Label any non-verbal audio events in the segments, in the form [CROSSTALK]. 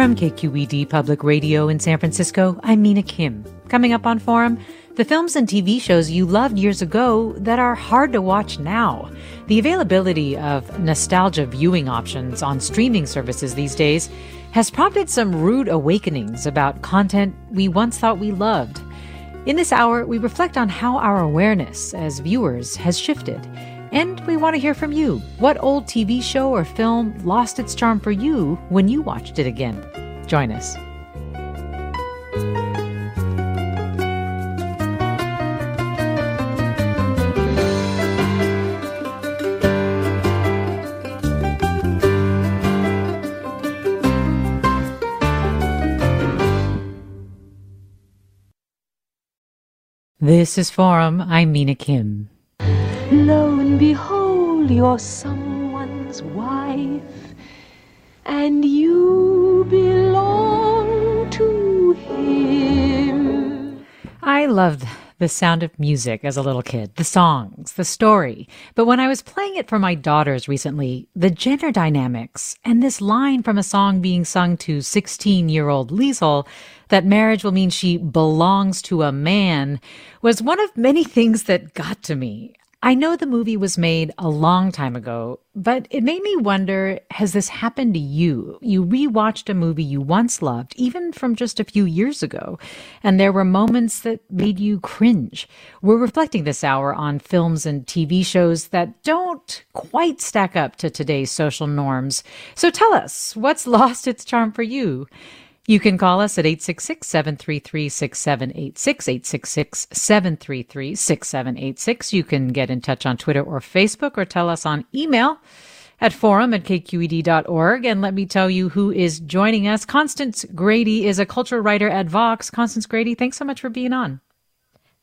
From KQED Public Radio in San Francisco, I'm Mina Kim. Coming up on Forum, the films and TV shows you loved years ago that are hard to watch now. The availability of nostalgia viewing options on streaming services these days has prompted some rude awakenings about content we once thought we loved. In this hour, we reflect on how our awareness as viewers has shifted. And we want to hear from you. What old TV show or film lost its charm for you when you watched it again? Join us. This is Forum. I'm Mina Kim. Lo and behold, you're someone's wife, and you belong to him. I loved the sound of music as a little kid, the songs, the story. But when I was playing it for my daughters recently, the gender dynamics and this line from a song being sung to 16 year old Liesel that marriage will mean she belongs to a man was one of many things that got to me. I know the movie was made a long time ago, but it made me wonder has this happened to you? You rewatched a movie you once loved, even from just a few years ago, and there were moments that made you cringe. We're reflecting this hour on films and TV shows that don't quite stack up to today's social norms. So tell us, what's [LAUGHS] lost its charm for you? You can call us at 866 733 6786, 866 733 6786. You can get in touch on Twitter or Facebook or tell us on email at forum at kqed.org. And let me tell you who is joining us. Constance Grady is a culture writer at Vox. Constance Grady, thanks so much for being on.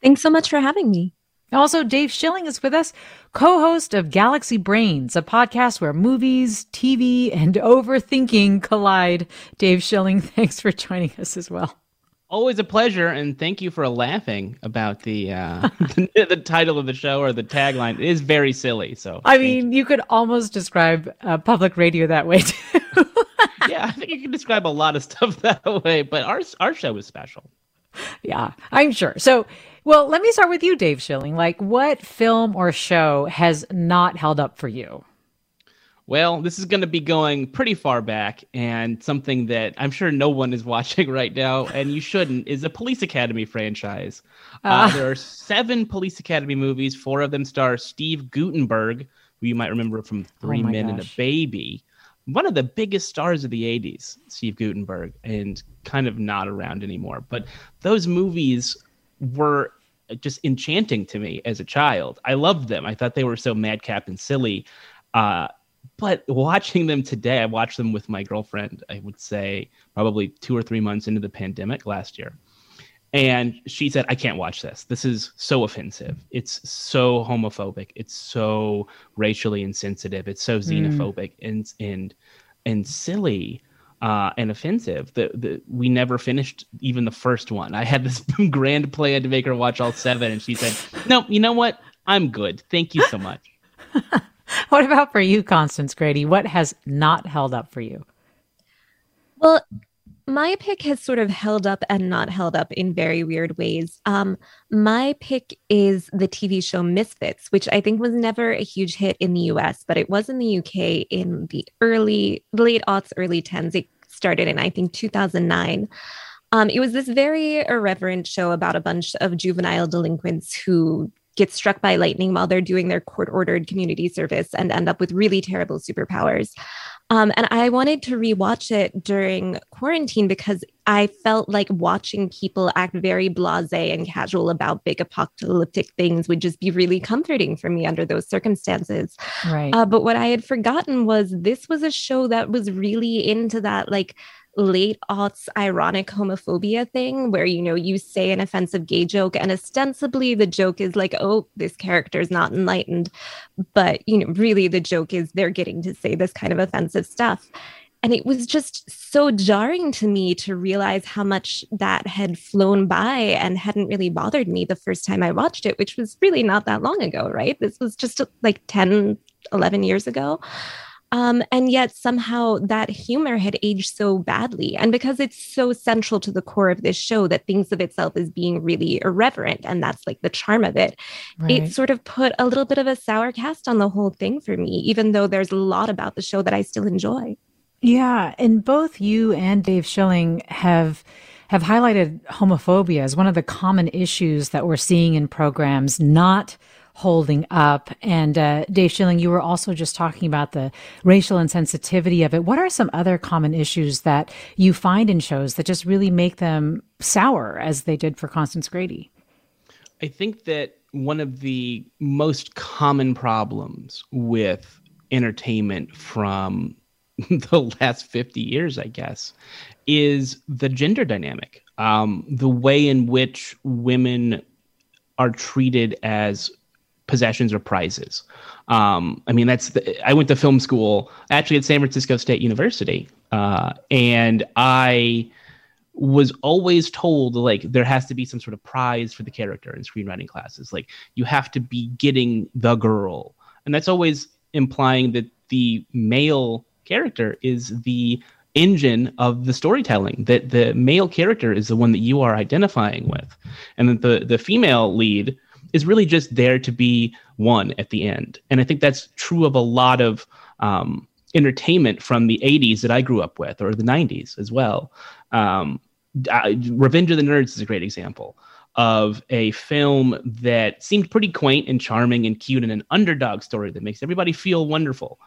Thanks so much for having me. Also, Dave Schilling is with us, co host of Galaxy Brains, a podcast where movies, TV, and overthinking collide. Dave Schilling, [LAUGHS] thanks for joining us as well. Always a pleasure, and thank you for laughing about the uh, [LAUGHS] the, the, title of the show or the tagline. It is very silly. So I mean, you. you. could almost describe uh, public radio that way too. [LAUGHS] yeah, I think you can describe a lot of stuff that way, but our our show is special. Yeah, I'm sure. So well, let me start with you, Dave Schilling. Like, what film or show has not held up for you? Well, this is going to be going pretty far back, and something that I'm sure no one is [LAUGHS] watching right now, and you shouldn't, is a Police Academy franchise. Uh, uh, there are seven Police Academy movies. Four of them star Steve Guttenberg, who you might remember from Three oh Men gosh. and a Baby. One of the biggest stars of the 80s, Steve Guttenberg, and kind of not around anymore. But those movies were just enchanting to me as a child. I loved them. I thought they were so madcap and silly. Uh, but watching them today, I watched them with my girlfriend, I would say probably two or three months into the pandemic last year. And she said, I can't watch this. This is so offensive. It's so homophobic. It's so racially insensitive. It's so mm. xenophobic mm. and and and silly uh, and offensive that, that we never finished even the first one. I had this [LAUGHS] grand plan to make her watch all seven, and she said, "No, you know what? I'm good. Thank you so much." [LAUGHS] what about for you, Constance Grady? What has not held up for you? Well, my pick has sort of held up and not held up in very weird ways. Um, my pick is the TV show Misfits, which I think was never a huge hit in the US, but it was in the UK in the early, late aughts, early tens. It started in, I think, 2009. Um, it was this very irreverent show about a bunch of juvenile delinquents who get struck by lightning while they're doing their court ordered community service and end up with really terrible superpowers. Um, and I wanted to rewatch it during quarantine because I felt like watching people act very blase and casual about big apocalyptic things would just be really comforting for me under those circumstances. Right. Uh, but what I had forgotten was this was a show that was really into that, like, late aughts ironic homophobia thing where you know you say an offensive gay joke and ostensibly the joke is like oh this character is not enlightened but you know really the joke is they're getting to say this kind of offensive stuff and it was just so jarring to me to realize how much that had flown by and hadn't really bothered me the first time I watched it, which was really not that long ago, right? This was just like 10, 11 years ago. Um, and yet somehow that humor had aged so badly. And because it's so central to the core of this show that thinks of itself as being really irreverent, and that's like the charm of it, right. it sort of put a little bit of a sour cast on the whole thing for me, even though there's a lot about the show that I still enjoy. Yeah. And both you and Dave Schilling have have highlighted homophobia as one of the common issues that we're seeing in programs, not holding up. And uh, Dave Schilling, you were also just talking about the racial insensitivity of it. What are some other common issues that you find in shows that just really make them sour, as they did for Constance Grady? I think that one of the most common problems with entertainment from [LAUGHS] the last 50 years, I guess, is the gender dynamic. Um, the way in which women are treated as possessions or prizes. Um, I mean, that's the, I went to film school actually at San Francisco State University, uh, and I was always told like there has to be some sort of prize for the character in screenwriting classes. Like you have to be getting the girl, and that's always implying that the male character is the engine of the storytelling that the male character is the one that you are identifying with and that the the female lead is really just there to be one at the end. And I think that's true of a lot of um, entertainment from the 80s that I grew up with or the 90s as well. Um, Revenge of the Nerds is a great example of a film that seemed pretty quaint and charming and cute and an underdog story that makes everybody feel wonderful.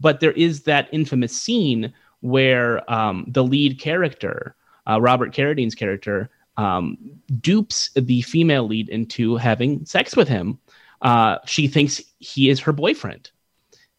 But there is that infamous scene where um, the lead character, uh, Robert Carradine's character, um, dupes the female lead into having sex with him. Uh, she thinks he is her boyfriend.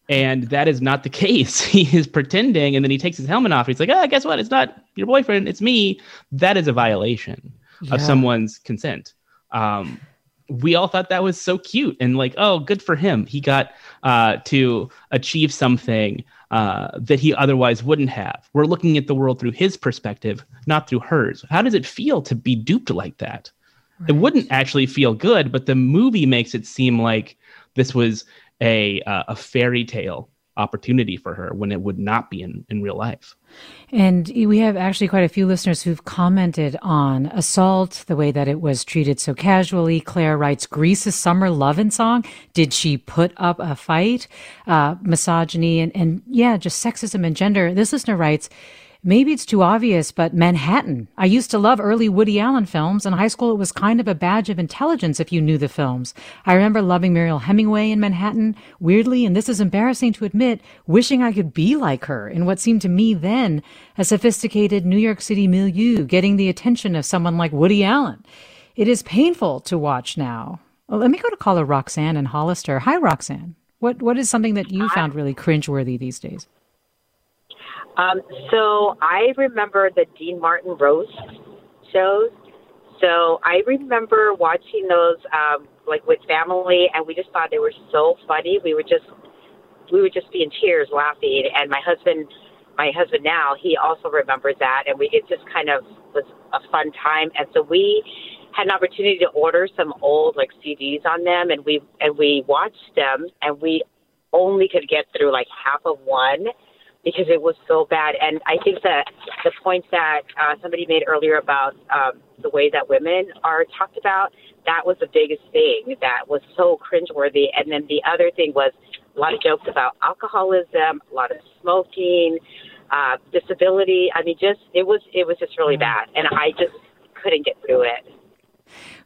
And that is not the [LAUGHS] case. He is pretending, and then he takes his helmet off. He's like, "Ah, guess what? It's not your boyfriend. It's me." That is a violation yeah. of someone's consent. Um, we all thought that was so cute and like, oh, good for him. He got uh, to achieve something uh, that he otherwise wouldn't have. We're looking at the world through his perspective, not through hers. How does it feel to be duped like that? Right. It wouldn't actually feel good, but the movie makes it seem like this was a uh, a fairy tale opportunity for her when it would not be in, in real life. And we have actually quite a few listeners who've commented on assault, the way that it was treated so casually. Claire writes, Grease's summer lovin' song. Did she put up a fight? Uh, misogyny and, and yeah, just sexism and gender. This listener writes, Maybe it's too obvious, but Manhattan. I used to love early Woody Allen films. In high school, it was kind of a badge of intelligence if you knew the films. I remember loving Mariel Hemingway in Manhattan. Weirdly, and this is embarrassing to admit, wishing I could be like her in what seemed to me then a sophisticated New York City milieu, getting the attention of someone like Woody Allen. It is painful to watch now. Well, let me go to caller Roxanne in Hollister. Hi, Roxanne. What what is something that you found really cringeworthy these days? Um, so I remember the Dean Martin roast shows. So I remember watching those um, like with family, and we just thought they were so funny. We would just we would just be in tears laughing. And my husband, my husband now, he also remembers that, and we it just kind of was a fun time. And so we had an opportunity to order some old like CDs on them, and we and we watched them, and we only could get through like half of one because it was so bad. And I think that the point that uh, somebody made earlier about um, the way that women are talked about, that was the biggest thing that was so cringeworthy. And then the other thing was a lot of jokes about alcoholism, a lot of smoking, uh, disability. I mean, just it was it was just really bad, and I just couldn't get through it.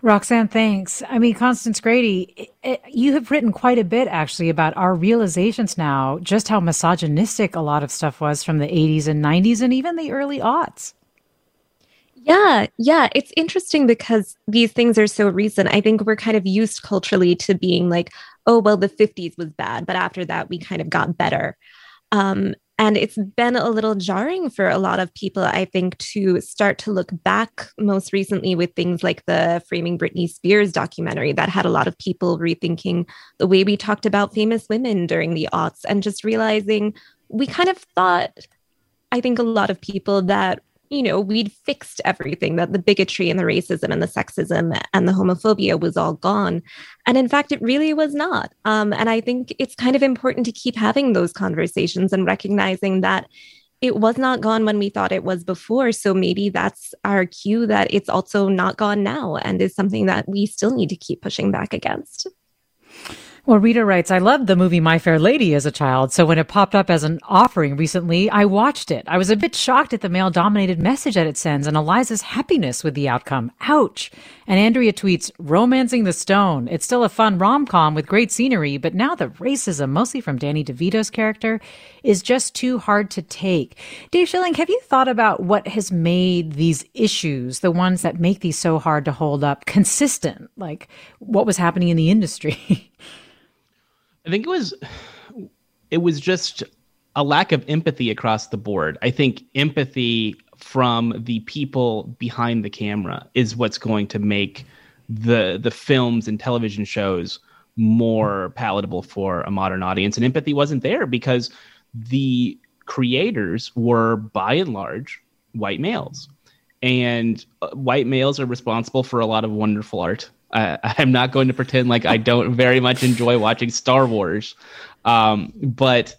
Roxanne, thanks. I mean, Constance Grady, it, it, you have written quite a bit actually about our realizations now, just how misogynistic a lot of stuff was from the 80s and 90s and even the early aughts. Yeah, yeah. It's interesting because these things are so recent. I think we're kind of used culturally to being like, oh, well, the 50s was bad, but after that, we kind of got better. Um, and it's been a little jarring for a lot of people, I think, to start to look back most recently with things like the Framing Britney Spears documentary that had a lot of people rethinking the way we talked about famous women during the aughts and just realizing we kind of thought, I think, a lot of people that you know, we'd fixed everything, that the bigotry and the racism and the sexism and the homophobia was all gone. And in fact, it really was not. Um, and I think it's kind of important to keep having those conversations and recognizing that it was not gone when we thought it was before. So maybe that's our cue that it's also not gone now and is something that we still need to keep pushing back against. Well, Rita writes, I loved the movie My Fair Lady as a child, so when it popped up as an offering recently, I watched it. I was a bit shocked at the male dominated message that it sends and Eliza's happiness with the outcome. Ouch. And Andrea tweets, Romancing the Stone. It's still a fun rom com with great scenery, but now the racism, mostly from Danny DeVito's character, is just too hard to take. Dave Schilling, have you thought about what has made these issues, the ones that make these so hard to hold up, consistent? Like what was happening in the industry? [LAUGHS] I think it was it was just a lack of empathy across the board. I think empathy from the people behind the camera is what's going to make the the films and television shows more palatable for a modern audience. And empathy wasn't there because the creators were by and large white males. And uh, white males are responsible for a lot of wonderful art I, [LAUGHS] I'm not going to pretend like I don't very much enjoy watching Star Wars, um, but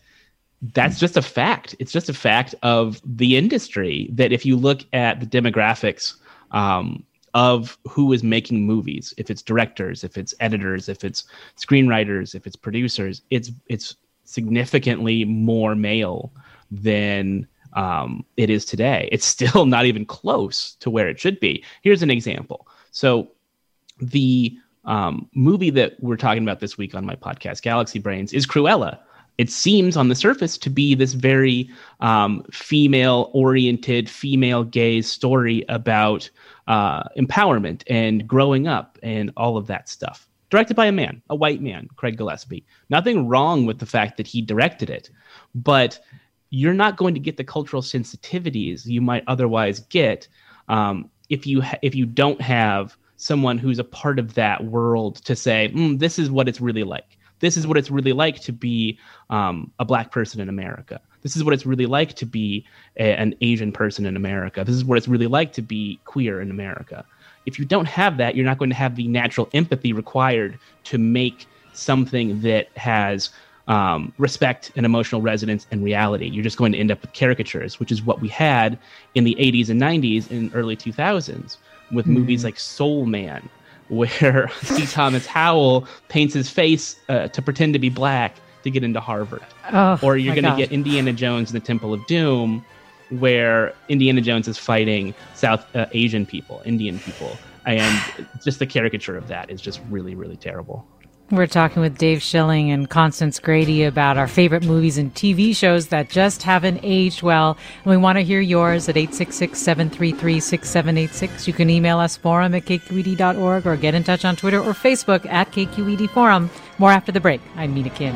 that's just a fact. It's just a fact of the industry that if you look at the demographics um, of who is making movies, if it's directors, if it's editors, if it's screenwriters, if it's producers, it's it's significantly more male than um, it is today. It's [LAUGHS] still not even close to where it should be. Here's an example. So the um, movie that we're talking about this week on my podcast, Galaxy Brains, is Cruella. It seems on the surface to be this very um, female oriented, female gaze story about uh, empowerment and growing up and all of that stuff. Directed by a man, a white man, Craig Gillespie. Nothing wrong with the fact that he directed it, but you're not going to get the cultural sensitivities you might otherwise get um, if you ha- if you don't have someone who's a part of that world to say, mm, this is what it's really like. This is what it's really like to be um, a black person in America. This is what it's really like to be a, an Asian person in America. This is what it's really like to be queer in America. If you don't have that, you're not going to have the natural empathy required to make something that has um, respect and emotional resonance and reality. You're just going to end up with caricatures, which is what we had in the 80s and 90s and early 2000s with mm-hmm. movies like Soul Man, [LAUGHS] where [LAUGHS] C. Thomas Howell paints his face uh, to pretend to be black to get into Harvard. Oh, or you're going to get Indiana Jones and the Temple of Doom, where Indiana Jones is fighting South uh, Asian people, Indian people. And just the caricature of that is just really, really terrible. We're talking with Dave Schilling and Constance Grady about our favorite movies and TV shows that just haven't aged well. And we want to hear yours at 866 733 6786. You can email us forum at kqed.org or get in touch on Twitter or Facebook at KQED Forum. More after the break. I'm Mina Kim.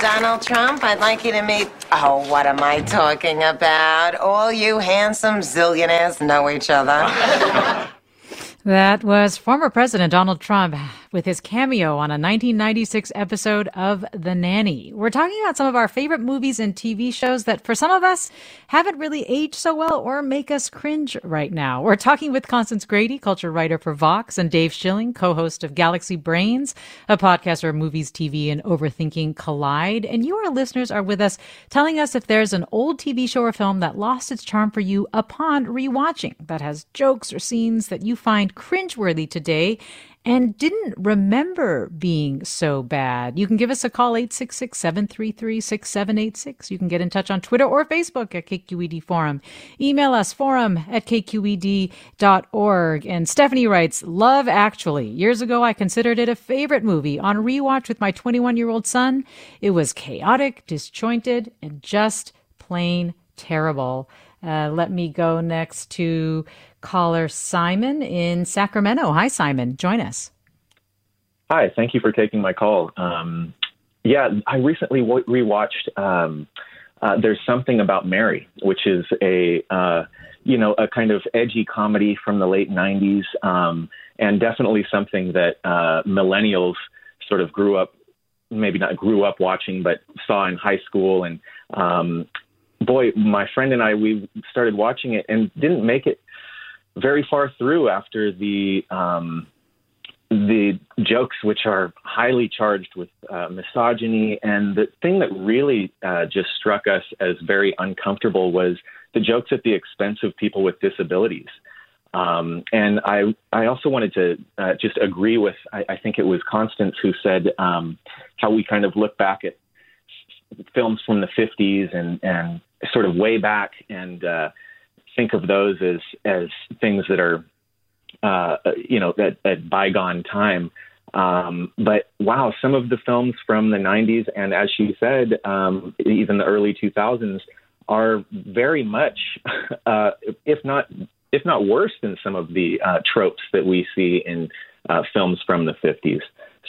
Donald Trump, I'd like you to meet. Oh, what am I talking about? All you handsome zillionaires know each other. That was former President Donald Trump with his cameo on a 1996 episode of The Nanny. We're talking about some of our favorite movies and TV shows that for some of us haven't really aged so well or make us cringe right now. We're talking with Constance Grady, culture writer for Vox, and Dave Schilling, co-host of Galaxy Brains, a podcast where movies, TV, and overthinking collide. And you, our listeners, are with us telling us if there's an old TV show or film that lost its charm for you upon rewatching that has jokes or scenes that you find cringeworthy today and didn't remember being so bad. You can give us a call 866-733-6786. You can get in touch on Twitter or Facebook at KQED Forum. Email us forum at kqed.org. And Stephanie writes, Love Actually. Years ago, I considered it a favorite movie. On rewatch with my 21-year-old son, it was chaotic, disjointed, and just plain terrible. Uh, let me go next to caller Simon in Sacramento. Hi, Simon. Join us. Hi. Thank you for taking my call. Um, yeah, I recently w- rewatched. Um, uh, There's something about Mary, which is a uh, you know a kind of edgy comedy from the late '90s, um, and definitely something that uh, millennials sort of grew up, maybe not grew up watching, but saw in high school. And um, boy, my friend and I we started watching it and didn't make it very far through after the um, the jokes, which are highly charged with uh, misogyny, and the thing that really uh, just struck us as very uncomfortable was the jokes at the expense of people with disabilities. Um, and I, I also wanted to uh, just agree with, I, I, think it was Constance who said um, how we kind of look back at films from the 50s and, and sort of way back and uh, think of those as as things that are uh, you know at, at bygone time. Um, but wow, some of the films from the 90s and as she said, um, even the early 2000s are very much, [LAUGHS] uh, if not if not worse than some of the uh, tropes that we see in uh, films from the 50s.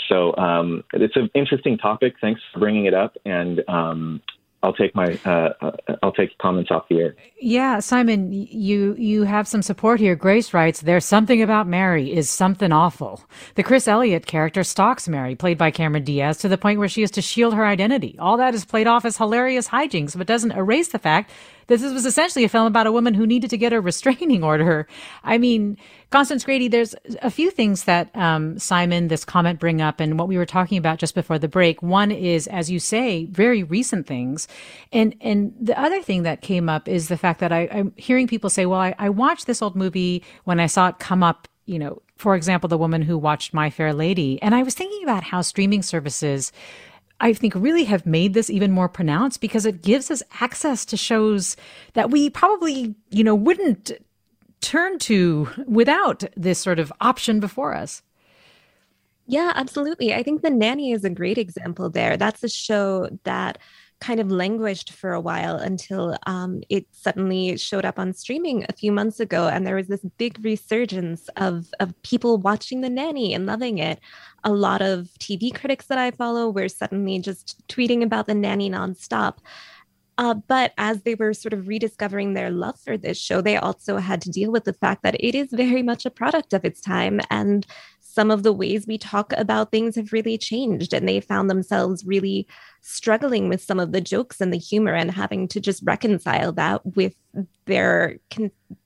So um, it's an interesting topic. Thanks for bringing it up, and um, I'll take my uh, uh, I'll take comments off the air. Yeah, Simon, you you have some support here. Grace writes, "There's something about Mary is something awful. The Chris Elliott character stalks Mary, played by Cameron Diaz, to the point where she has to shield her identity. All that is played off as hilarious hijinks, but doesn't erase the fact this was essentially a film about a woman who needed to get a [LAUGHS] restraining order. I mean, Constance Grady, there's a few things that um, Simon, this comment, bring up, and what we were talking about just before the break. One is, as you say, very recent things, and and the other thing that came up is the fact that I, am hearing people say, "Well, I, I watched this old movie when I saw it come up." You know, for example, the woman who watched My Fair Lady, and I was thinking about how streaming services I think really have made this even more pronounced because it gives us access to shows that we probably, you know, wouldn't turn to without this sort of option before us. Yeah, absolutely. I think The Nanny is a great example there. That's a show that kind of languished for a while until um, it suddenly showed up on streaming a few months ago. And there was this big resurgence of, of people watching The Nanny and loving it. A lot of TV critics that I follow were suddenly just tweeting about The Nanny nonstop. Uh, but as they were sort of rediscovering their love for this show, they also had to deal with the fact that it is very much a product of its time. And some of the ways we talk about things have really changed. And they found themselves really struggling with some of the jokes and the humor and having to just reconcile that with their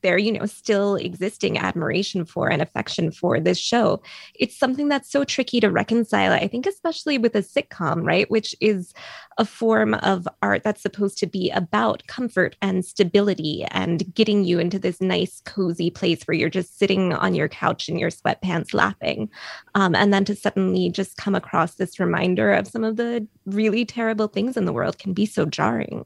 their you know still existing admiration for and affection for this show. It's something that's so tricky to reconcile i think especially with a sitcom right? Which is a form of art that's supposed to be about comfort and stability and getting you into this nice cozy place where you're just sitting on your couch in your sweatpants laughing. Um, and then to suddenly just come across this reminder of some of the really terrible things in the world can be so jarring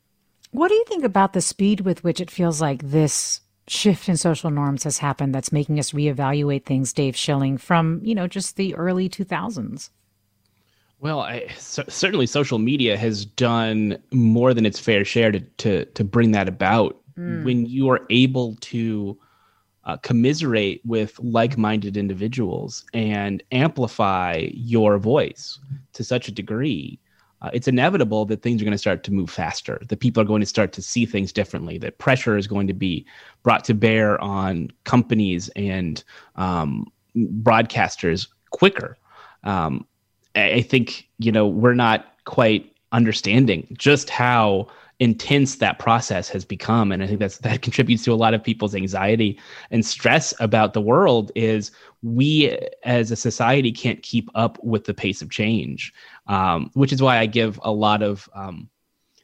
what do you think about the speed with which it feels like this shift in social norms has happened that's making us reevaluate things, Dave Schilling, from, you know, just the early 2000s? Well, I, so, certainly social media has done more than its fair share to to, to bring that about. Mm. When you are able to uh, commiserate with like-minded individuals and amplify your voice to such a degree, uh, it's inevitable that things are going to start to move faster. That people are going to start to see things differently. That pressure is going to be brought to bear on companies and um, broadcasters quicker. Um, I think you know we're not quite understanding just how intense that process has become and i think that's that [LAUGHS] contributes to a lot of people's anxiety and stress about the world is we as a society can't keep up with the pace of change um, which is why i give a lot of um,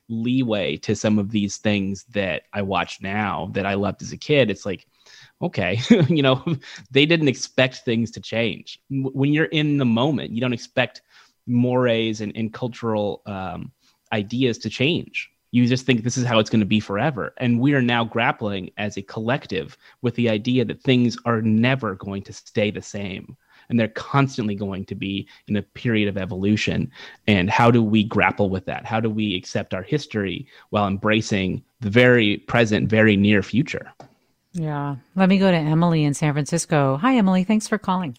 leeway to some of these things that i watch now that i loved as a kid. It's like okay [LAUGHS] you know [LAUGHS] they didn't expect things to change. When you're in the moment you don't expect mores and, and cultural um, ideas to change. You just think this is how it's going to be forever. And we are now grappling as a collective with the idea that things are never going to stay the same and they're constantly going to be in a period of evolution and how do we grapple with that how do we accept our history while embracing the very present very near future yeah. Let me go to Emily in San Francisco. Hi, Emily. Thanks for calling.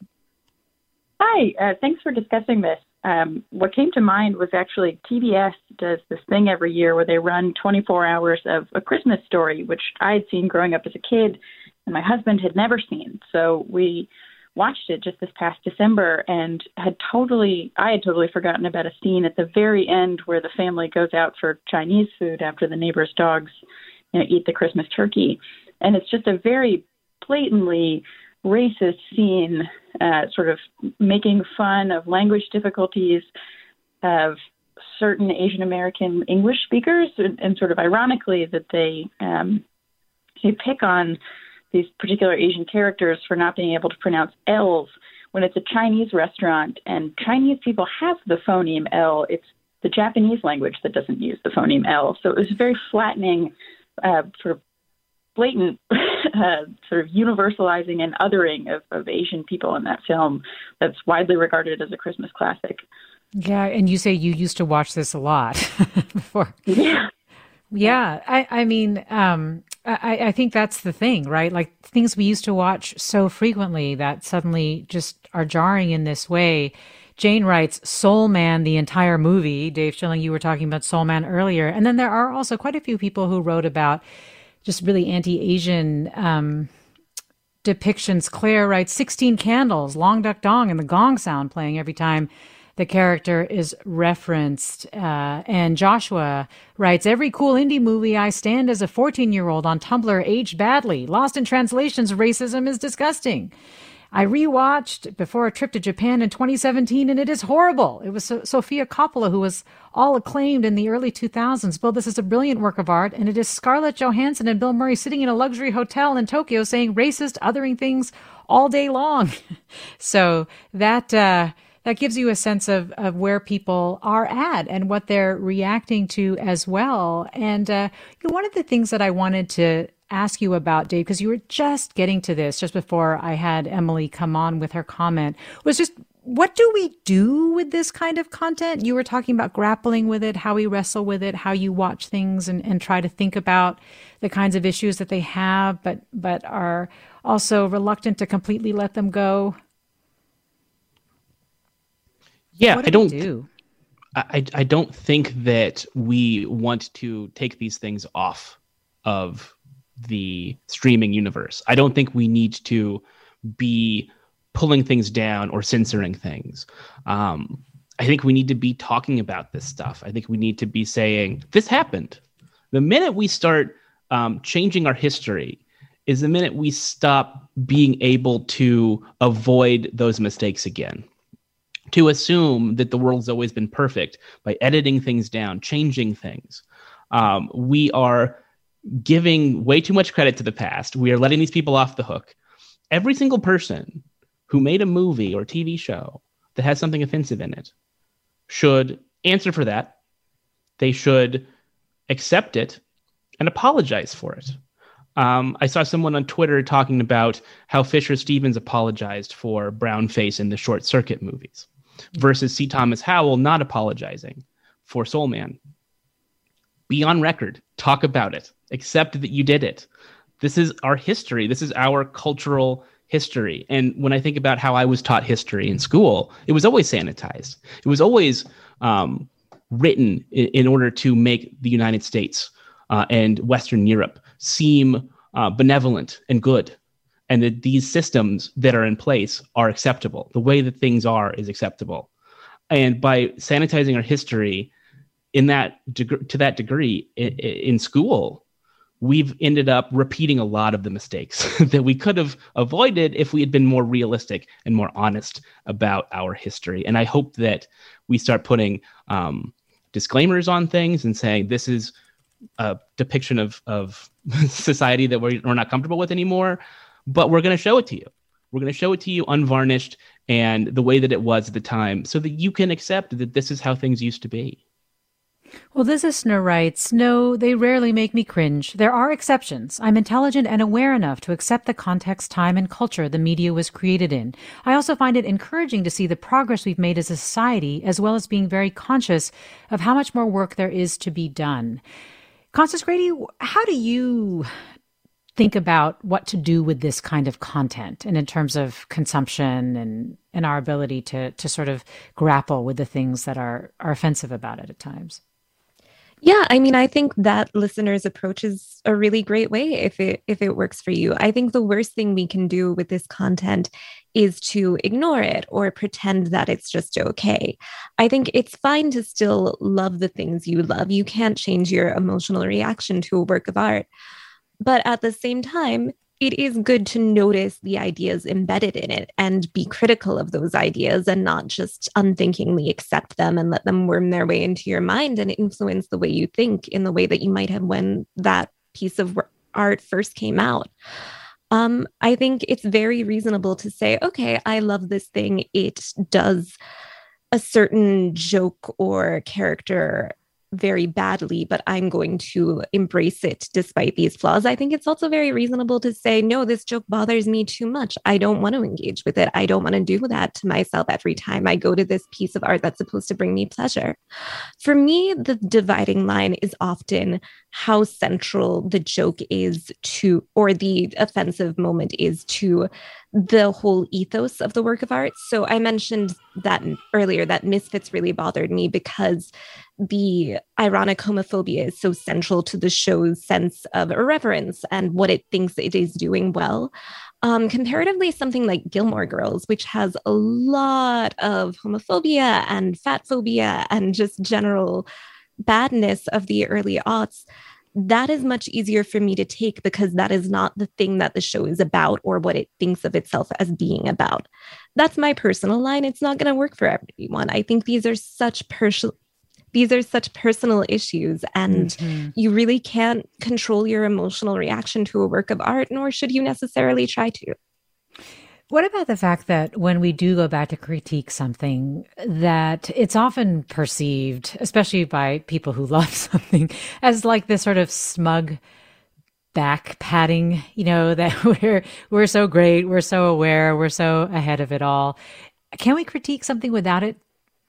Hi. Uh, thanks for discussing this. Um, what came to mind was actually TBS does this thing every year where they run 24 hours of a Christmas story, which I had seen growing up as a kid and my husband had never seen. So we watched it just this past December and had totally, I had totally forgotten about a scene at the very end where the family goes out for Chinese food after the neighbor's dogs you know, eat the Christmas turkey. And it's just a very blatantly racist scene, uh, sort of making fun of language difficulties of certain Asian American English speakers, and, and, sort of ironically that they um, they pick on these particular Asian characters for not being able to pronounce L's when it's a Chinese restaurant and Chinese people have the phoneme L. It's the Japanese language that doesn't use the phoneme L. So it was very flattening, uh, sort of blatant [LAUGHS] uh, sort of universalizing and othering of, of Asian people in that film that's widely regarded as a Christmas classic. Yeah, and you say you used to watch this a lot [LAUGHS] before. Yeah. Yeah, I, I mean, um, I, I think that's the thing, right? Like things we used to watch so frequently that suddenly just are jarring in this way. Jane writes Soul Man, the entire movie. Dave Schilling, you were talking about Soul Man earlier. And then there are also quite a few people who wrote about just really anti-Asian um, depictions. Claire writes 16 candles, Long Duk Dong, and the gong sound playing every time the character is referenced. Uh, and Joshua writes Every cool indie movie I stand as a 14 year old on Tumblr aged badly. Lost in Translation's, racism is disgusting. I rewatched before a trip to Japan in 2017, and it is horrible. It was so- Sofia Coppola, who was all acclaimed in the early 2000s. Bill, this is a brilliant work of art, and it is Scarlett Johansson and Bill Murray sitting in a luxury hotel in Tokyo saying racist, othering things all day long. [LAUGHS] so that uh, that gives you a sense of of where people are at and what they're reacting to as well. And uh, you know, one of the things that I wanted to ask you about, Dave, because you were just getting to this just before I had Emily come on with her comment, was just what do we do with this kind of content? You were talking about grappling with it, how we wrestle with it, how you watch things and, and try to think about the kinds of issues that they have, but but are also reluctant to completely let them go. Yeah, do I don't do? I, I don't think that we want to take these things off of the streaming universe. I don't think we need to be pulling things down or censoring things. Um, I think we need to be talking about this stuff. I think we need to be saying, this happened. The minute we start um, changing our history is the minute we stop being able to avoid those mistakes again. To assume that the world's always been perfect by editing things down, changing things. Um, we are giving way too much credit to the past. We are letting these people off the hook. Every single person who made a movie or TV show that has something offensive in it should answer for that. They should accept it and apologize for it. Um, I saw someone on Twitter talking about how Fisher Stevens apologized for brown face in the short circuit movies. Versus C. Thomas Howell not apologizing for Soul Man. Be on record, talk about it, accept that you did it. This is our history. This is our cultural history. And when I think about how I was taught history in school, it was always sanitized. It was always um, written in, in, order to make the United States uh, and Western Europe seem uh, benevolent and good. And that these systems that are in place are acceptable. The way that things are is acceptable. And by sanitizing our history in that deg- to that degree in, in school, we've ended up repeating a lot of the mistakes [LAUGHS] that we could have avoided if we had been more realistic and more honest about our history. And I hope that we start putting um, disclaimers on things and saying this is a depiction of, of [LAUGHS] society that we're, we're not comfortable with anymore, but we're going to show it to you. We're going to show it to you unvarnished and the way that it was at the time so that you can accept that this is how things used to be. Well, this listener writes No, they rarely make me cringe. There are exceptions. I'm intelligent and aware enough to accept the context, time, and culture the media was created in. I also find it encouraging to see the progress we've made as a society, as well as being very conscious of how much more work there is to be done. Constance Grady, how do you think about what to do with this kind of content and in terms of consumption and, and our ability to, to sort of grapple with the things that are, are offensive about it at times? Yeah, I mean, I think that listeners' approach is a really great way if it if it works for you. I think the worst thing we can do with this content is to ignore it or pretend that it's just okay. I think it's fine to still love the things you love. You can't change your emotional reaction to a work of art. But at the same time, it is good to notice the ideas embedded in it and be critical of those ideas and not just unthinkingly accept them and let them worm their way into your mind and influence the way you think in the way that you might have when that piece of art first came out. Um, I think it's very reasonable to say, okay, I love this thing. It does a certain joke or character very badly, but I'm going to embrace it despite these flaws. I think it's also very reasonable to say, no, this joke bothers me too much. I don't want to engage with it. I don't want to do that to myself every time I go to this piece of art that's supposed to bring me pleasure. For me, the dividing line is often how central the joke is to, or the offensive moment is to the whole ethos of the work of art. So I mentioned that earlier that Misfits really bothered me because the ironic homophobia is so central to the show's sense of irreverence and what it thinks it is doing well. Um, comparatively, something like Gilmore Girls, which has a lot of homophobia and fat phobia and just general badness of the early aughts, that is much easier for me to take because that is not the thing that the show is about or what it thinks of itself as being about. That's my personal line. It's not going to work for everyone. I think these are such personal these are such personal issues and mm-hmm. you really can't control your emotional reaction to a work of art nor should you necessarily try to what about the fact that when we do go back to critique something, that it's often perceived, especially by people who [LAUGHS] love something, as like this sort of smug back patting, you know, that [LAUGHS] we're we're so great, we're so aware, we're so ahead of it all. Can we critique something without it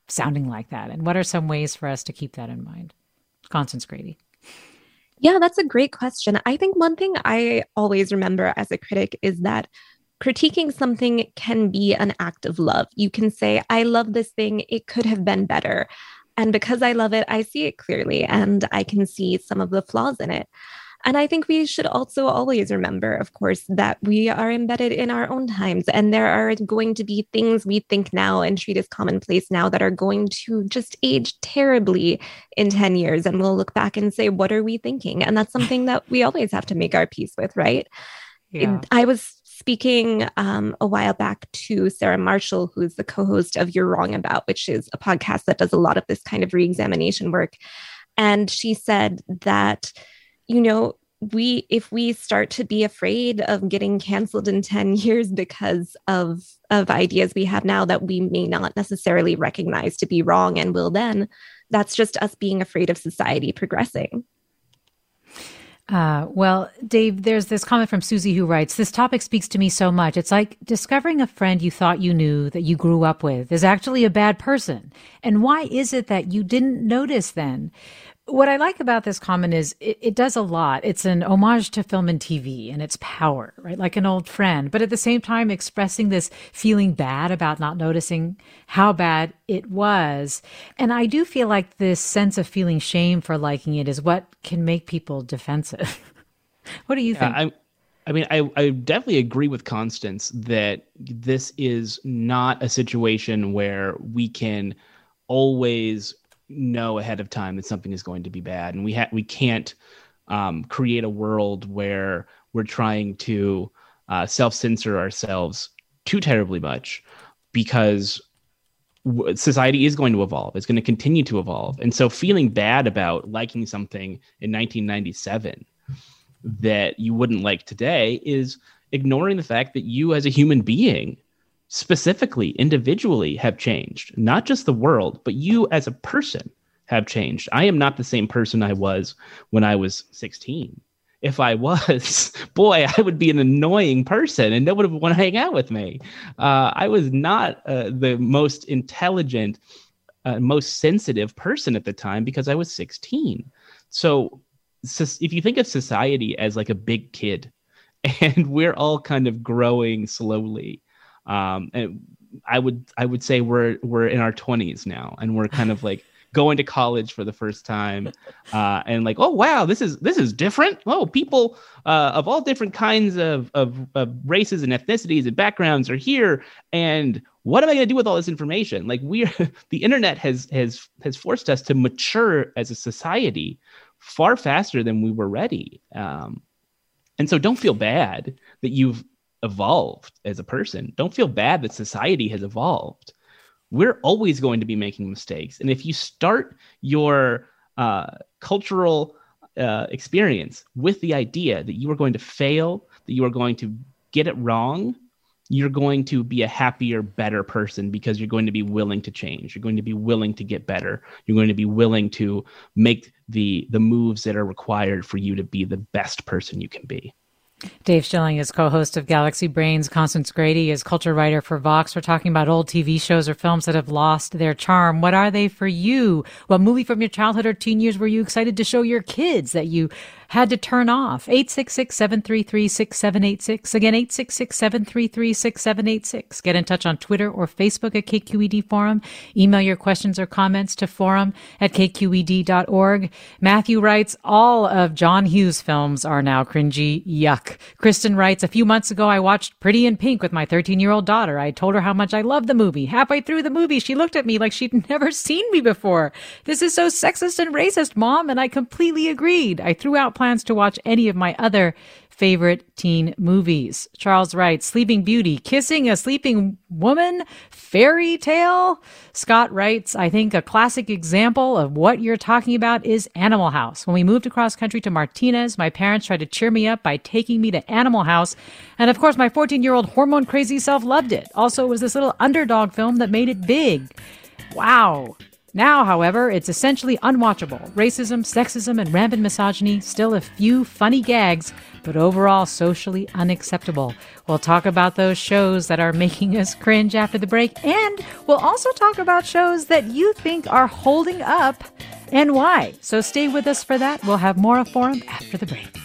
sounding like that? And what are some ways for us to keep that in mind? Constance Grady. Yeah, that's a great question. I think one thing I always remember as a critic is that critiquing something can be an act of love. You can say, I love this thing, it could have been better. And because I love it, I see it clearly and I can see some of the flaws in it. And I think we should also always remember, of course, that we are embedded in our own times. And there are going to be things we think now and treat as commonplace now that are going to just age terribly in 10 years. And we'll look back and say, what are we thinking? And that's something that we always have to make our peace with, right? Yeah. I was speaking um, a while back to Sarah Marshall, who is the co host of You're Wrong About, which is a podcast that does a lot of this kind of re examination work. And she said that you know, we if we start to be afraid of getting canceled in 10 years because of of ideas we have now that we may not necessarily recognize to be wrong and will then that's just us being afraid of society progressing Uh, well, Dave, there's this comment from Susie who writes This topic speaks to me so much. It's like discovering a friend you thought you knew that you grew up with is actually a bad person. And why is it that you didn't notice then? What I like about this comment is it, it, does a lot. It's an homage to film and TV and its power, right? Like an old friend, but at the same time expressing this feeling bad about not noticing how bad it was. And I do feel like this sense of feeling shame for liking it is what can make people defensive. [LAUGHS] what do you yeah, think? I, I mean, I, I definitely agree with Constance that this is not a situation where we can always know ahead of time that something is going to be bad, and we ha- we can't um, create a world where we're trying to uh, self censor ourselves too terribly much because society is going to evolve. It's going to continue to evolve, and so feeling bad about liking something in 1997 that you wouldn't like today is ignoring the fact that you as a human being specifically, individually, have changed. Not just the world, but you as a person have changed. I am not the same person I was when I was 16. If I was, [LAUGHS] boy, I would be an annoying person and nobody would want to hang out with me. Uh, I was not uh, the most intelligent, uh, most sensitive person at the time because I was 16. So, so, if you think of society as like a big kid, [LAUGHS] and we're all kind of growing slowly, um, and I would I would say we're we're in our 20s now, and we're kind of like [LAUGHS] going to college for the first time, uh, and like, oh wow, this is this is different. Oh, people uh, of all different kinds of, of of races and ethnicities and backgrounds are here, and what am I going to do with all this information? Like we, [LAUGHS] the internet has has has forced us to mature as a society far faster than we were ready. Um, and so, don't feel bad that you've evolved as a person. Don't feel bad that society has evolved. We're always going to be making mistakes. And if you start your uh, cultural uh, experience with the idea that you are going to fail, that you are going to get it wrong, you're going to be a happier, better person because you're going to be willing to change. You're going to be willing to get better. You're going to be willing to make the the moves that are required for you to be the best person you can be. Dave Schilling is co-host of Galaxy Brains. Constance Grady is culture writer for Vox. We're talking about old TV shows or films that have lost their charm. What are they for you? What movie from your childhood or teen years were you excited to show your kids that you had to turn off. 866 733 6786. Again, 866 733 6786. Get in touch on Twitter or Facebook at KQED Forum. Email your questions or comments to forum at kqed.org. Matthew writes, All of John Hughes' films are now cringy. Yuck. Kristen writes, A few months ago, I watched Pretty in Pink with my 13 year old daughter. I told her how much I loved the movie. Halfway through the movie, she looked at me like she'd [LAUGHS] never seen me before. This is so sexist and racist, mom. And I completely agreed. I threw out plans to watch any of my other favorite teen movies. Charles writes, Sleeping Beauty, Kissing a Sleeping Woman, Fairy Tale. Scott writes, I think a classic example of what you're talking about is Animal House. When we moved across country to Martinez, my parents tried to cheer me up by taking me to Animal House. And of course, my 14 year old hormone crazy self loved it. Also, it was this little underdog film that made it big. Wow. Now, however, it's essentially unwatchable. Racism, sexism, and rampant misogyny, still a few funny gags, but overall socially unacceptable. We'll talk about those shows that are [LAUGHS] making us cringe after the break, and we'll also talk about shows that you think are holding up and why. So stay with us for that. We'll have more of Forum after the break.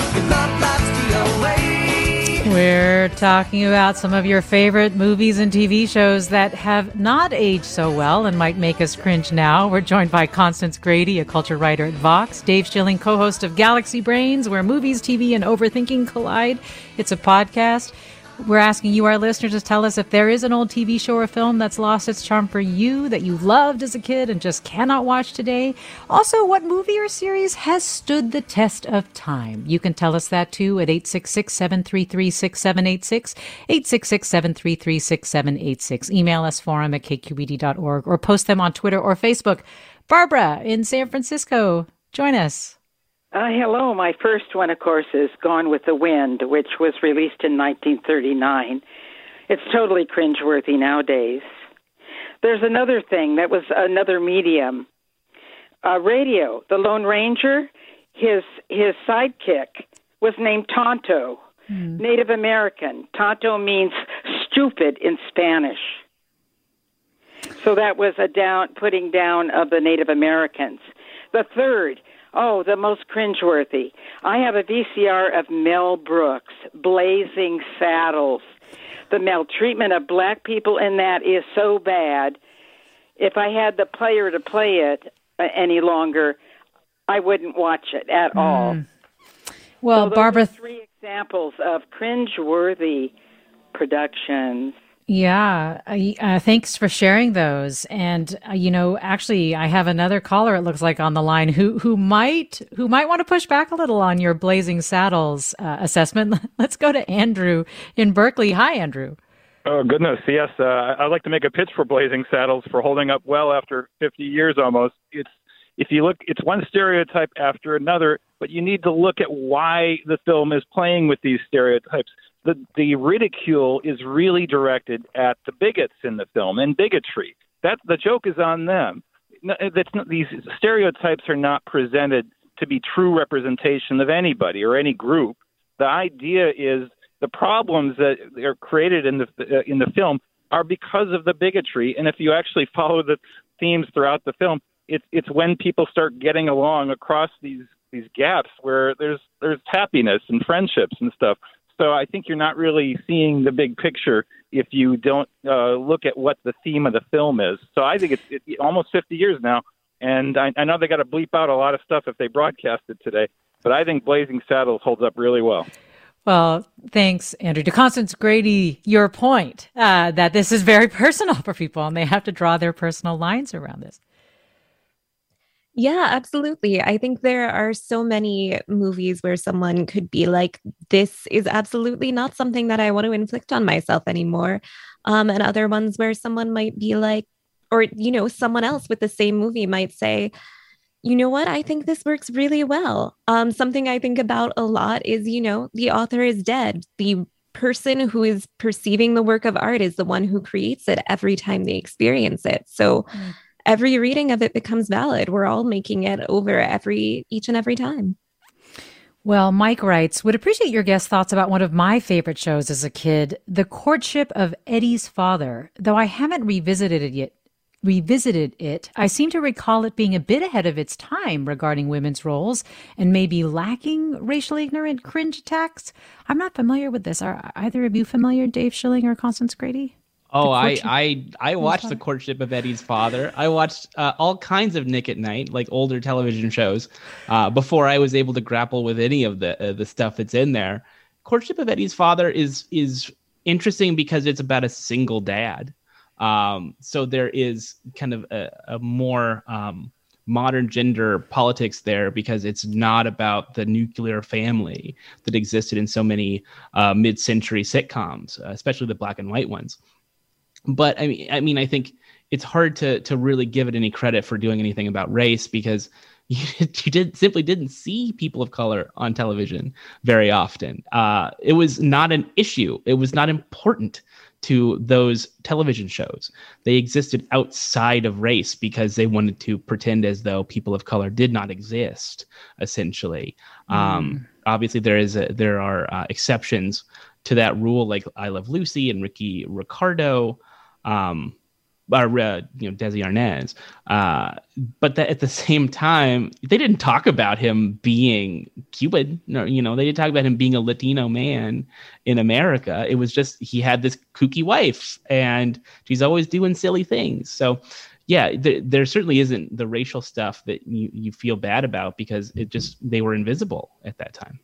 We're talking about some of your favorite movies and TV shows that have not aged so well and might make us cringe now. We're joined by Constance Grady, a culture writer at Vox, Dave Schilling, co host of Galaxy Brains, where movies, TV, and overthinking collide. It's a podcast. We're asking you, our listeners, to tell us if there is an old TV show or film that's lost its charm for you that you loved as a kid and just cannot watch today. Also, what movie or series has stood the test of time? You can tell us that too at 866 733 6786, 866 733 6786. Email us forum at kqed.org or post them on Twitter or Facebook. Barbara in San Francisco, join us. Uh, hello. My first one, of course, is Gone with the Wind, which was released in 1939. It's totally cringeworthy nowadays. There's another thing that was another medium. Uh, radio, the Lone Ranger, his his sidekick was named Tonto, mm. Native American. Tonto means stupid in Spanish. So that was a down putting down of the Native Americans. The third, Oh, the most cringeworthy. I have a VCR of Mel Brooks, Blazing Saddles. The maltreatment of black people in that is so bad. If I had the player to play it uh, any longer, I wouldn't watch it at mm. all. Well, so Barbara, three examples of cringeworthy productions. Yeah, uh, thanks for sharing those. And uh, you know, actually, I have another caller. It looks like on the line who who might who might want to push back a little on your Blazing Saddles uh, assessment. [LAUGHS] Let's go to Andrew in Berkeley. Hi, Andrew. Oh goodness, yes. Uh, I'd like to make a pitch for Blazing Saddles for holding up well after 50 years almost. It's if you look, it's one stereotype after another, but you need to look at why the film is playing with these stereotypes the the ridicule is really directed at the bigots in the film and bigotry. That the joke is on them. That's not, these stereotypes are not presented to be true representation of anybody or any group. The idea is the problems that are created in the uh, in the film are because of the bigotry. And if you actually follow the themes throughout the film, it's it's when people start getting along across these these gaps where there's there's happiness and friendships and stuff. So I think you're not really seeing the big picture if you don't uh, look at what the theme of the film is. So I think it's it, almost 50 years now, and I, I know they got to bleep out a lot of stuff if they broadcast it today. But I think Blazing Saddles holds up really well. Well, thanks, Andrew. To Constance Grady, your point uh, that this is very [LAUGHS] personal for people and they have to draw their personal lines around this. Yeah, absolutely. I think there are so many movies where someone could be like, this is absolutely not something that I want to inflict on myself anymore. Um, and other ones where someone might be like, or, you know, someone else with the same movie might say, you know what? I think this works really well. Um, something I think about a lot is, you know, the author is dead. The person who is perceiving the work of art is the one who creates it every time they experience it. So, mm every reading of it becomes valid. We're all making it over every each and every time. Well, Mike writes, would appreciate your guest thoughts about one of my favorite shows as a kid, The Courtship of Eddie's Father. Though I haven't revisited it yet, revisited it, I seem to recall it being a bit ahead of its time regarding women's roles and maybe lacking racially ignorant cringe attacks. I'm not familiar with this. Are either of you familiar, Dave Schilling or Constance Grady? Oh, I I I watched the courtship of Eddie's father. I watched uh, all kinds of Nick at Night, like older television shows, uh, before I was able to grapple with any of the uh, the stuff that's in there. Courtship of Eddie's father is is interesting because it's about a single dad. Um, so there is kind of a, a more um, modern gender politics there because it's not about the nuclear family that existed in so many uh, mid-century sitcoms, especially the black and white ones but I mean, I mean, I think it's hard to to really give it any credit for doing anything about race because you, [LAUGHS] you did simply didn't see people of color on television very often. Uh, it was not an issue. It was not important to those television shows. They existed outside of race because they wanted to pretend as though people of color did not exist. Essentially, mm. um, obviously there is a, there are uh, exceptions to that rule, like I Love Lucy and Ricky Ricardo. Um, or uh, you know Desi Arnaz. Uh, but that at the same time, they didn't talk about him being Cuban. No, you know, they didn't talk about him being a Latino man in America. It was just he had this kooky wife, and she's always doing silly things. So. Yeah, th- there certainly isn't the racial stuff that you, you feel bad about because it just they were invisible at that time.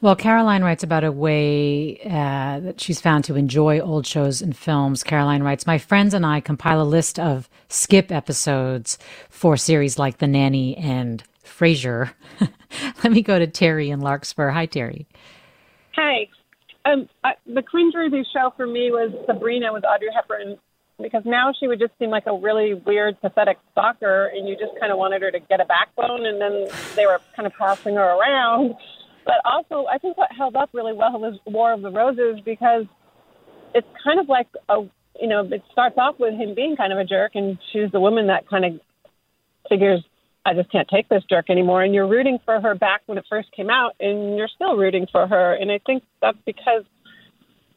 Well, Caroline writes about a way uh, that she's found to enjoy old shows and films. Caroline writes, My friends and I compile a list of skip episodes for series like The Nanny and Frasier. [LAUGHS] Let me go to Terry in Larkspur. Hi, Terry. Hi. Um, I, the cringeworthy show for me was Sabrina with Audrey Hepburn because now she would just seem like a really weird, pathetic stalker, and you just kind of wanted her to get a backbone, and then they were kind of passing her around. But also, I think what held up really well was War of the Roses because it's kind of like a, you know, it starts off with him being kind of a jerk, and she's the woman that kind of figures, I just can't take this jerk anymore. And you're rooting for her back when it first came out, and you're still rooting for her. And I think that's because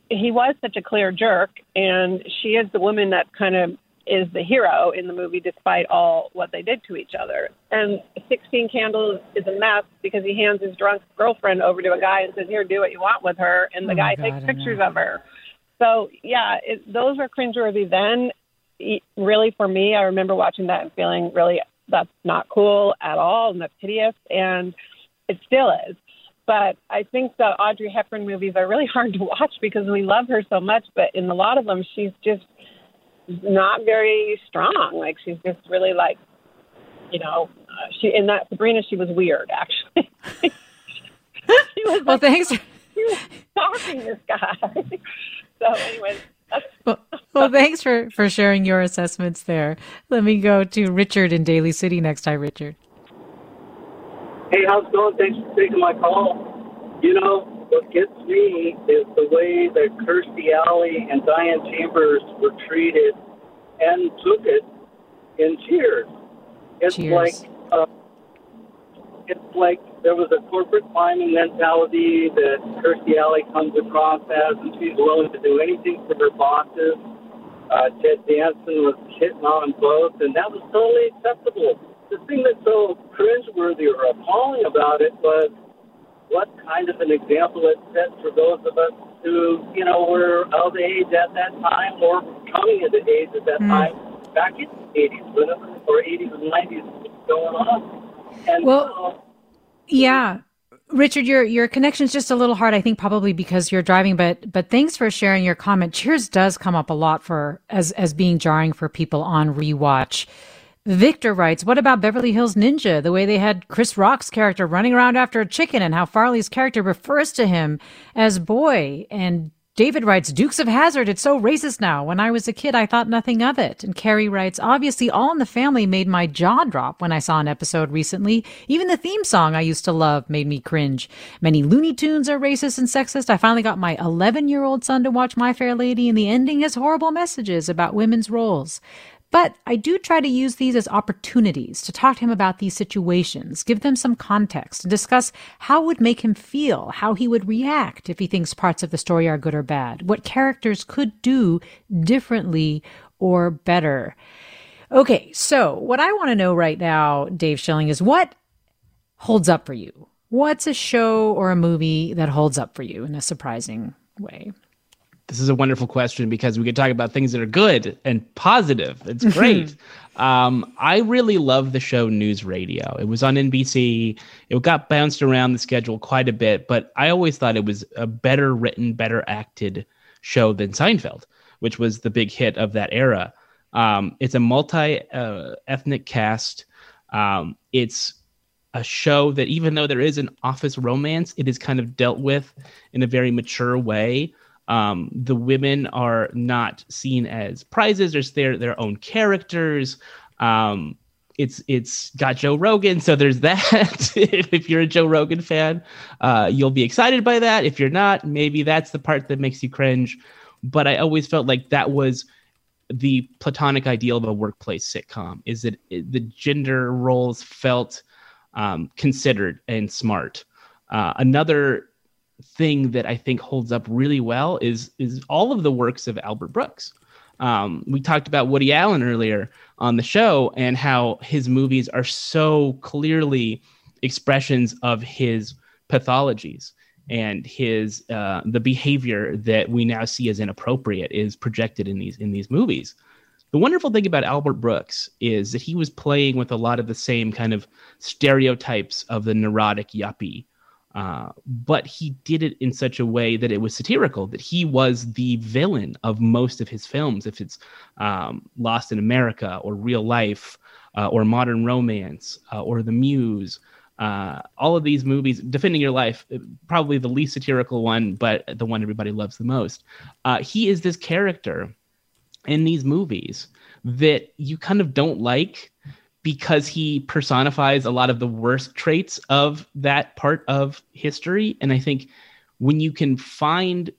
he was such a clear jerk, and she is the woman that kind of is the hero in the movie despite all what they did to each other. And 16 Candles is a mess because he hands his drunk girlfriend over to a guy and says, Here, do what you want with her. And the Oh guy my takes pictures of her. So, yeah, it, those were cringeworthy then. Really, for me, I remember watching that and feeling really that's not cool at all and that's hideous. And it still is. But I think the Audrey Hepburn movies are really [LAUGHS] hard to watch because we love her so much. But in a lot of them, she's just not very strong. Like she's just really like, you know, uh, she in that Sabrina, she was weird actually. [LAUGHS] she was well, thanks. [LAUGHS] She was stalking this guy. [LAUGHS] so, anyways. Well, well, thanks for, for sharing your assessments there. Let me go to Richard in Daly City next. Hi, Richard. Hey, how's it going? Thanks for taking my call. You know, what gets me is the way that Kirstie Alley and Diane Chambers were treated and took it in Cheers. It's Cheers. like uh, it's like there was a corporate climbing mentality that Kirstie Alley comes across as, and she's willing to do anything for her bosses. Uh, Ted Danson was hitting on both, and that was totally acceptable. The thing that's so cringeworthy or appalling about it was what kind of an example it sets for those of us who, you know, were of age at that time or coming into age at that Mm. time back in the 80s when it, or 80s and 90s was going on. And Well, Yeah. Richard, your your connection's just a little hard, I think probably because you're driving, but but thanks for sharing your comment. Cheers does come up a lot for as as being jarring for people on rewatch. Victor writes, What about Beverly Hills Ninja? The way they had Chris Rock's character running around after a chicken and how Farley's character refers to him as boy. And David writes, Dukes of Hazzard, it's so racist now. When I was a kid, I thought nothing of it. And Carrie writes, Obviously, All in the Family made my jaw drop when I saw an episode recently. Even the theme song I used to love made me cringe. Many Looney Tunes are racist and sexist. I finally got my 11 year old son to watch My Fair Lady, and the ending has horrible messages about women's roles. But I do try to use these as opportunities to talk to him about these situations, give them some context, and discuss how it would make him feel, how he would react if he thinks parts of the story are good or bad, what characters could do differently or better. Okay, so what I want to know right now, Dave Schilling, is what holds up for you? What's a show or a movie that holds up for you in a surprising way? This is a wonderful question because we could talk about things that are good and positive. It's great. um, I really love the show News Radio. It was on NBC. It got bounced around the schedule quite a bit, but I always thought it was a better written, better acted show than Seinfeld, which was the big hit of that era. Um, it's a multi uh, ethnic cast. Um, it's a show that, even though there is an office romance, it is kind of dealt with in a very mature way. Um, the women are not seen as prizes; or their their own characters. Um, it's it's got Joe Rogan, so there's [LAUGHS] that. if you're a Joe Rogan fan, uh, you'll be excited by that. If you're not, maybe that's the part that makes you cringe. But I always felt like that was the platonic ideal of a workplace sitcom. Is that the gender roles felt um, considered and smart. Uh, another thing that I think holds up really well is is all of the works of Albert Brooks. Um, we talked about Woody Allen earlier on the show and how his movies are so clearly expressions of his pathologies and his uh, the behavior that we now see as inappropriate is projected in these in these movies. The wonderful thing about Albert Brooks is that he was playing with a lot of the same kind of stereotypes of the neurotic yuppie, uh, but he did it in such a way that it was satirical, that he was the villain of most of his films. If it's um, Lost in America or Real Life uh, or Modern Romance uh, or The Muse, uh, all of these movies, Defending Your Life, probably the least satirical one, but the one everybody loves the most. Uh, he is this character in these movies that you kind of don't like because he personifies a lot of the worst traits of that part of history. And I think when you can find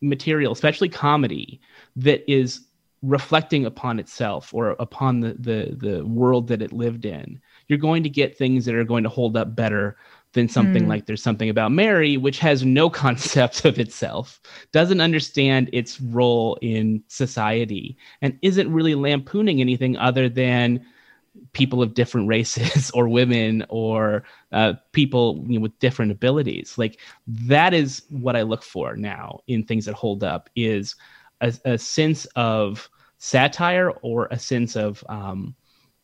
material, especially comedy, that is reflecting upon itself or upon the, the, the world that it lived in, you're going to get things that are going to hold up better than something mm. like There's Something About Mary, which has no [LAUGHS] concept of itself, doesn't understand its role in society, and isn't really lampooning anything other than people of different races [LAUGHS] or women or uh, people you know, with different abilities. Like that is what I look for now in things that hold up is a, a sense of satire or a sense of um,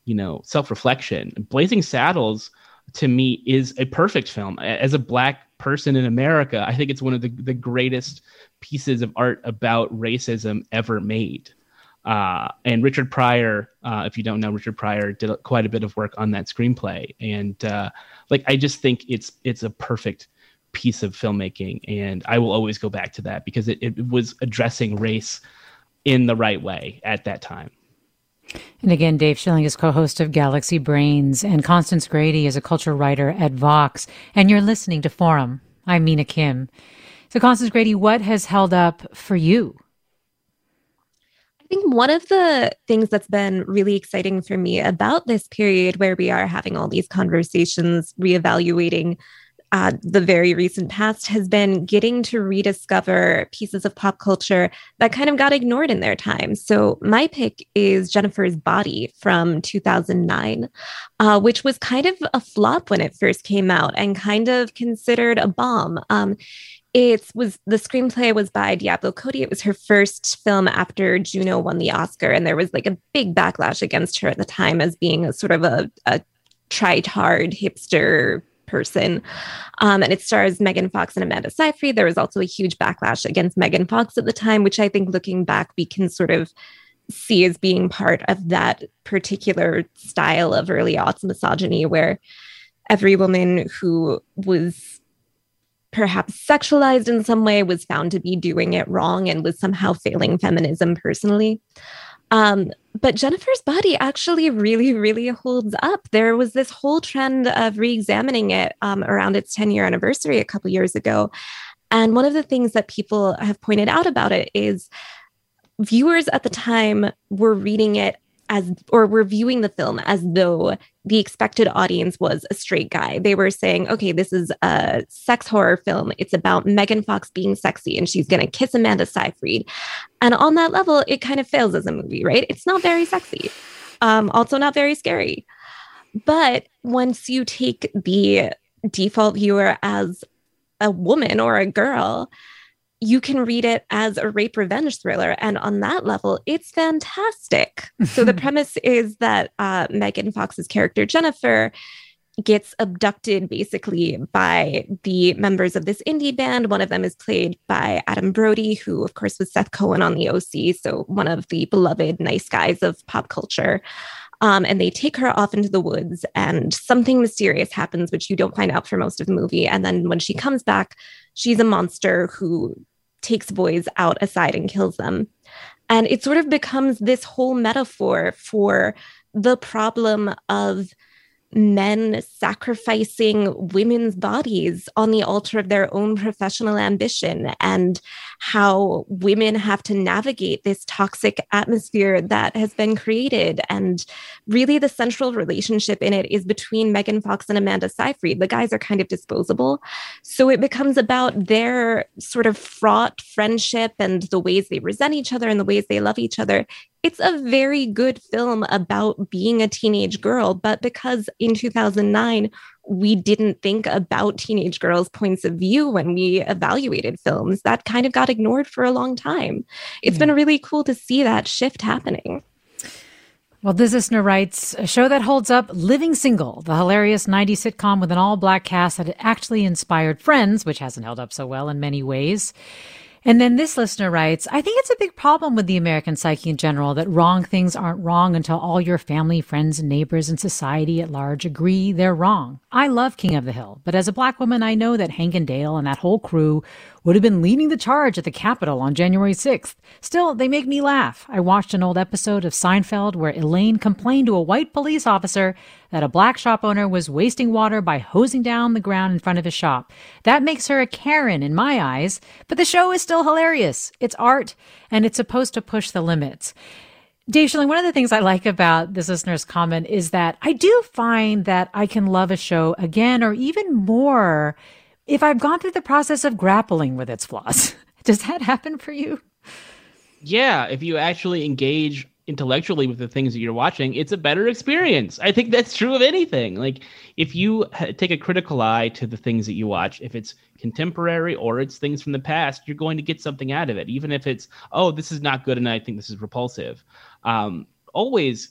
you know self-reflection. Blazing Saddles to me is a perfect film. As a black person in America, I think it's one of the, the greatest pieces of art about racism ever made. Uh, and Richard Pryor, uh, if you don't know, Richard Pryor did quite a bit of work on that screenplay, and uh, like I just think it's it's a perfect piece of filmmaking, and I will always go back to that because it, it was addressing race in the right way at that time. And again, Dave Schilling is co host of Galaxy Brains, and Constance Grady is a culture writer at Vox. And you're listening to Forum. I'm Mina Kim. So, Constance Grady, what has held up for you? I think one of the things that's been really exciting for me about this period where we are having all these conversations, reevaluating uh, the very recent past has been getting to rediscover pieces of pop culture that kind of got ignored in their time. So, my pick is Jennifer's Body from 2009, uh, which was kind of a flop when it first came out and kind of considered a bomb. Um, it was the screenplay was by Diablo Cody. It was her first film after Juno won the Oscar, and there was like a big backlash against her at the time as being a sort of a, a try-hard hipster person. Um, and it stars Megan Fox and Amanda Seyfried. There was also a huge backlash against Megan Fox at the time, which I think looking back, we can sort of see as being part of that particular style of early aughts misogyny where every woman who was perhaps sexualized in some way was found to be doing it wrong and was somehow failing feminism personally. Um, but Jennifer's body actually really, really holds up. There was this whole trend of re-examining it um, around its 10 year anniversary a couple years ago. And one of the things that people have pointed out about it is viewers at the time were reading it as or were viewing the film as though the expected audience was a straight guy. They were saying, okay, this is a sex horror film. It's about Megan Fox being sexy and she's going to kiss Amanda Seyfried. And on that level, it kind of fails as a movie, right? It's not very sexy, um, also not very scary. But once you take the default viewer as a woman or a girl, you can read it as a rape revenge thriller. And on that level, it's fantastic. so the [LAUGHS] premise is that uh, Megan Fox's character, Jennifer, gets abducted basically by the members of this indie band. One of them is played by Adam Brody, who, of course, was Seth Cohen on the OC. So one of the beloved nice guys of pop culture. Um, and they take her off into the woods, and something mysterious happens, which you don't find out for most of the movie. And then when she comes back, she's a monster who takes boys out aside and kills them. And it sort of becomes this whole metaphor for the problem of men sacrificing women's bodies on the altar of their own professional ambition and how women have to navigate this toxic atmosphere that has been created. And really, the central relationship in it is between Megan Fox and Amanda Seyfried. The guys are kind of disposable. So it becomes about their sort of fraught friendship and the ways they resent each other and the ways they love each other it's a very good film about being a teenage girl, but because in 2009, we didn't think about teenage girls' points of view when we evaluated films, that kind of got ignored for a long time. It's yeah. been really cool to see that shift happening. Well, this listener writes a show that holds up Living Single, the hilarious 90s sitcom with an all black cast that actually inspired Friends, which hasn't held up so well in many ways. And then this listener writes, I think it's a big problem with the American psyche in general that wrong things aren't wrong until all your family, friends, and neighbors and society at large agree they're wrong. I love King of the Hill, but as a black woman, I know that Hank and Dale and that whole crew would have been leading the charge at the Capitol on January 6th. Still, they make me laugh. I watched an old episode of Seinfeld where Elaine complained to a white police officer that a black shop owner was wasting water by hosing down the ground in front of his shop. That makes her a Karen in my eyes, but the show is still hilarious. It's art, and it's supposed to push the limits. Dave Schilling, one of the things I like about this listener's comment is that I do find that I can love a show again or even more if I've gone through the process of grappling with its flaws. [LAUGHS] Does that happen for you? Yeah, if you actually engage intellectually with the things that you're watching, it's a better experience. I think that's true of anything. Like if you take a critical eye to the things that you watch, if it's contemporary or it's things from the past, you're going to get something out of it, even if it's oh, this is not good and I think this is repulsive. Um, always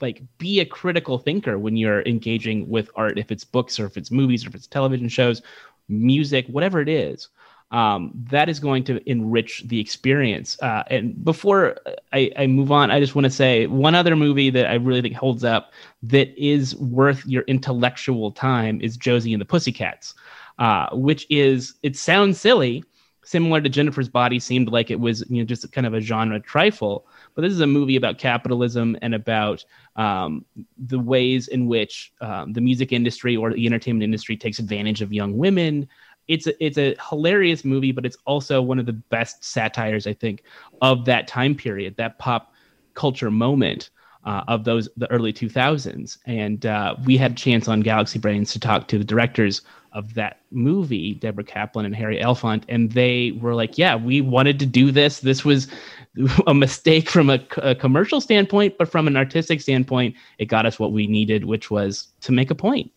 like be a critical thinker when you're engaging with art if it's books or if it's movies or if it's television shows music, whatever it is, um, that is going to enrich the experience. Uh, and before I, I, move on, I just want to say one other movie that I really think holds up that is worth your intellectual time is Josie and the Pussycats, uh, which is, it sounds silly, similar to Jennifer's Body, seemed like it was you know just kind of a genre trifle. But this is a movie about capitalism and about um, the ways in which um, the music industry or the entertainment industry takes advantage of young women. It's a, it's a hilarious movie, but it's also one of the best satires I think of that time period, that pop culture moment. Uh, of those the early 2000s and uh, we had a chance on galaxy brains to talk to the directors of that movie, Deborah Kaplan and Harry Elfont, and they were like, "Yeah, we wanted to do this. This was [LAUGHS] a mistake from a, a, commercial standpoint, but from an artistic standpoint, it got us what we needed, which was to make a point."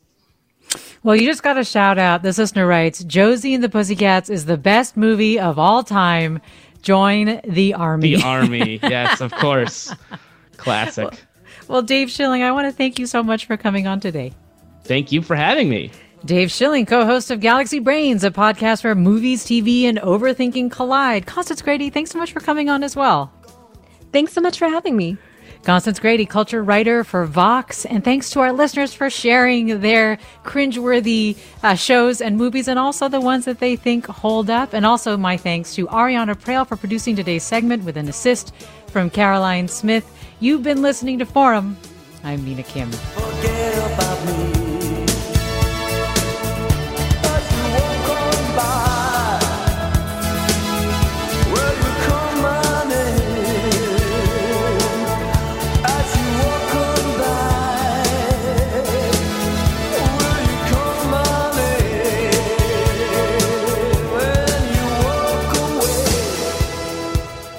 Well, you just got a shout out. This listener writes, "Josie and the Pussycats is the best movie of all time. Join the army." The [LAUGHS] army, yes, of course, classic. Well, well, Dave Schilling, I want to thank you so much for coming on today. Thank you for having me. Dave Schilling, co-host of Galaxy Brains, a podcast where movies, TV, and overthinking collide. Constance Grady, thanks so much for coming on as well. Thanks so much for having me. Constance Grady, culture writer for Vox, and thanks to our listeners for sharing their cringeworthy uh, shows and movies, and also the ones that they think hold up. And also my thanks to Ariana Proehl for producing today's segment with an assist from Caroline Smith. You've been listening to Forum. I'm Mina Kim.